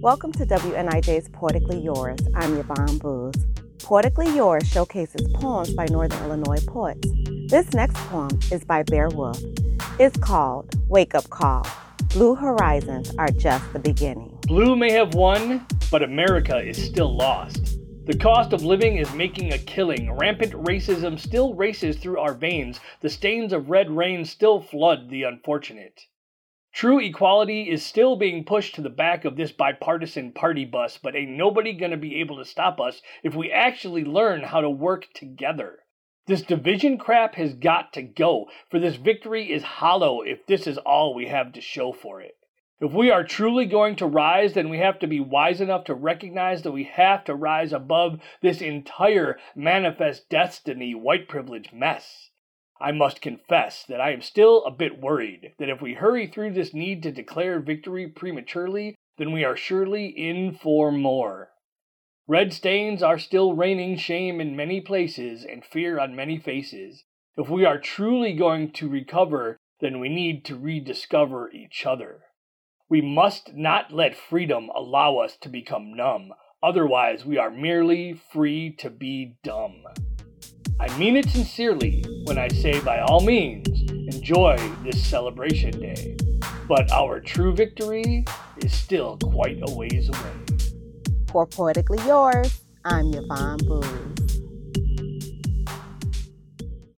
Welcome to WNIJ's Poetically Yours. I'm Yvonne Boose. Poetically Yours showcases poems by Northern Illinois poets. This next poem is by Bear Wolf. It's called Wake Up Call. Blue horizons are just the beginning. Blue may have won, but America is still lost. The cost of living is making a killing. Rampant racism still races through our veins. The stains of red rain still flood the unfortunate. True equality is still being pushed to the back of this bipartisan party bus, but ain't nobody gonna be able to stop us if we actually learn how to work together. This division crap has got to go, for this victory is hollow if this is all we have to show for it. If we are truly going to rise, then we have to be wise enough to recognize that we have to rise above this entire manifest destiny white privilege mess. I must confess that I am still a bit worried that if we hurry through this need to declare victory prematurely, then we are surely in for more. Red stains are still raining shame in many places and fear on many faces. If we are truly going to recover, then we need to rediscover each other. We must not let freedom allow us to become numb. Otherwise, we are merely free to be dumb. I mean it sincerely when I say, by all means, enjoy this celebration day. But our true victory is still quite a ways away. For Poetically Yours, I'm Yvonne Boose.